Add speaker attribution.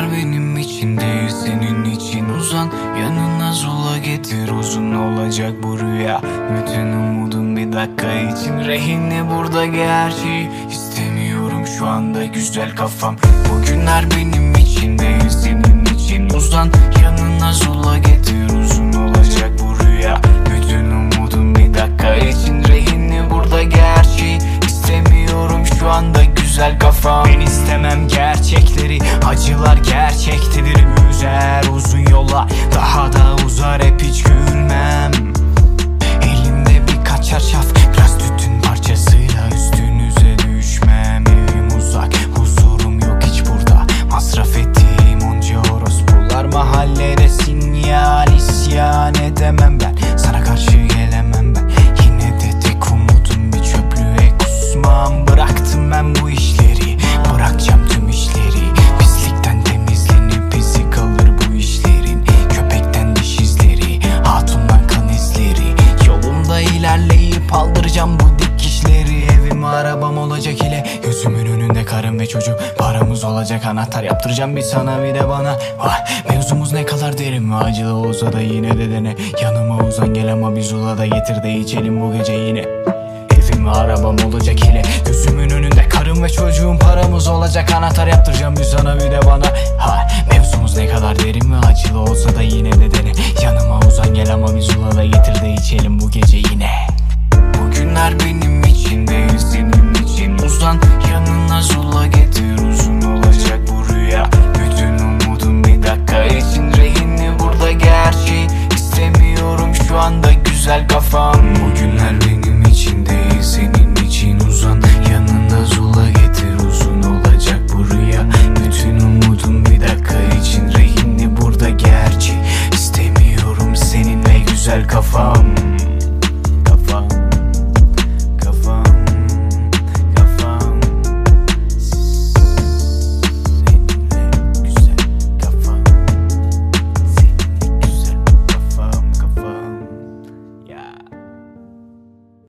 Speaker 1: Bugünler benim için değil senin için uzan. Yanına zula getir uzun olacak bu rüya. Bütün umudum bir dakika için. Rehinli burada gerçeği İstemiyorum şu anda güzel kafam. Bugünler benim için değil senin için uzan. Yanına zula getir uzun olacak bu rüya. Bütün umudum bir dakika için. Rehinli burada gerçeği İstemiyorum şu anda güzel kafam.
Speaker 2: Ben istemem gerçekleri Acılar gerçektedir aldıracağım bu dikişleri Evim arabam olacak ile Gözümün önünde karım ve çocuk. Paramız olacak anahtar yaptıracağım bir sana bir de bana. Vay mevzumuz ne kadar derin. Ve acılı olsa da yine de dene. Yanıma uzan gel ama bir zula da getir de içelim bu gece yine. Evim arabam olacak ile Gözümün önünde karım ve çocuğum. Paramız olacak Anahtar yaptıracağım bir sana bir de bana. Ha, Mevzumuz ne kadar derin ve acılı olsa da yine de dene
Speaker 1: Bugünler benim için değil senin için. Uzan Yanına zula getir uzun olacak bu rüya. Bütün umudum bir dakika için rehinli burada gerçeği İstemiyorum şu anda güzel kafam. Bugünler benim için değil senin için. Uzan Yanına zula getir uzun olacak bu rüya. Bütün umudum bir dakika için rehinli burada gerçeği İstemiyorum seninle güzel kafam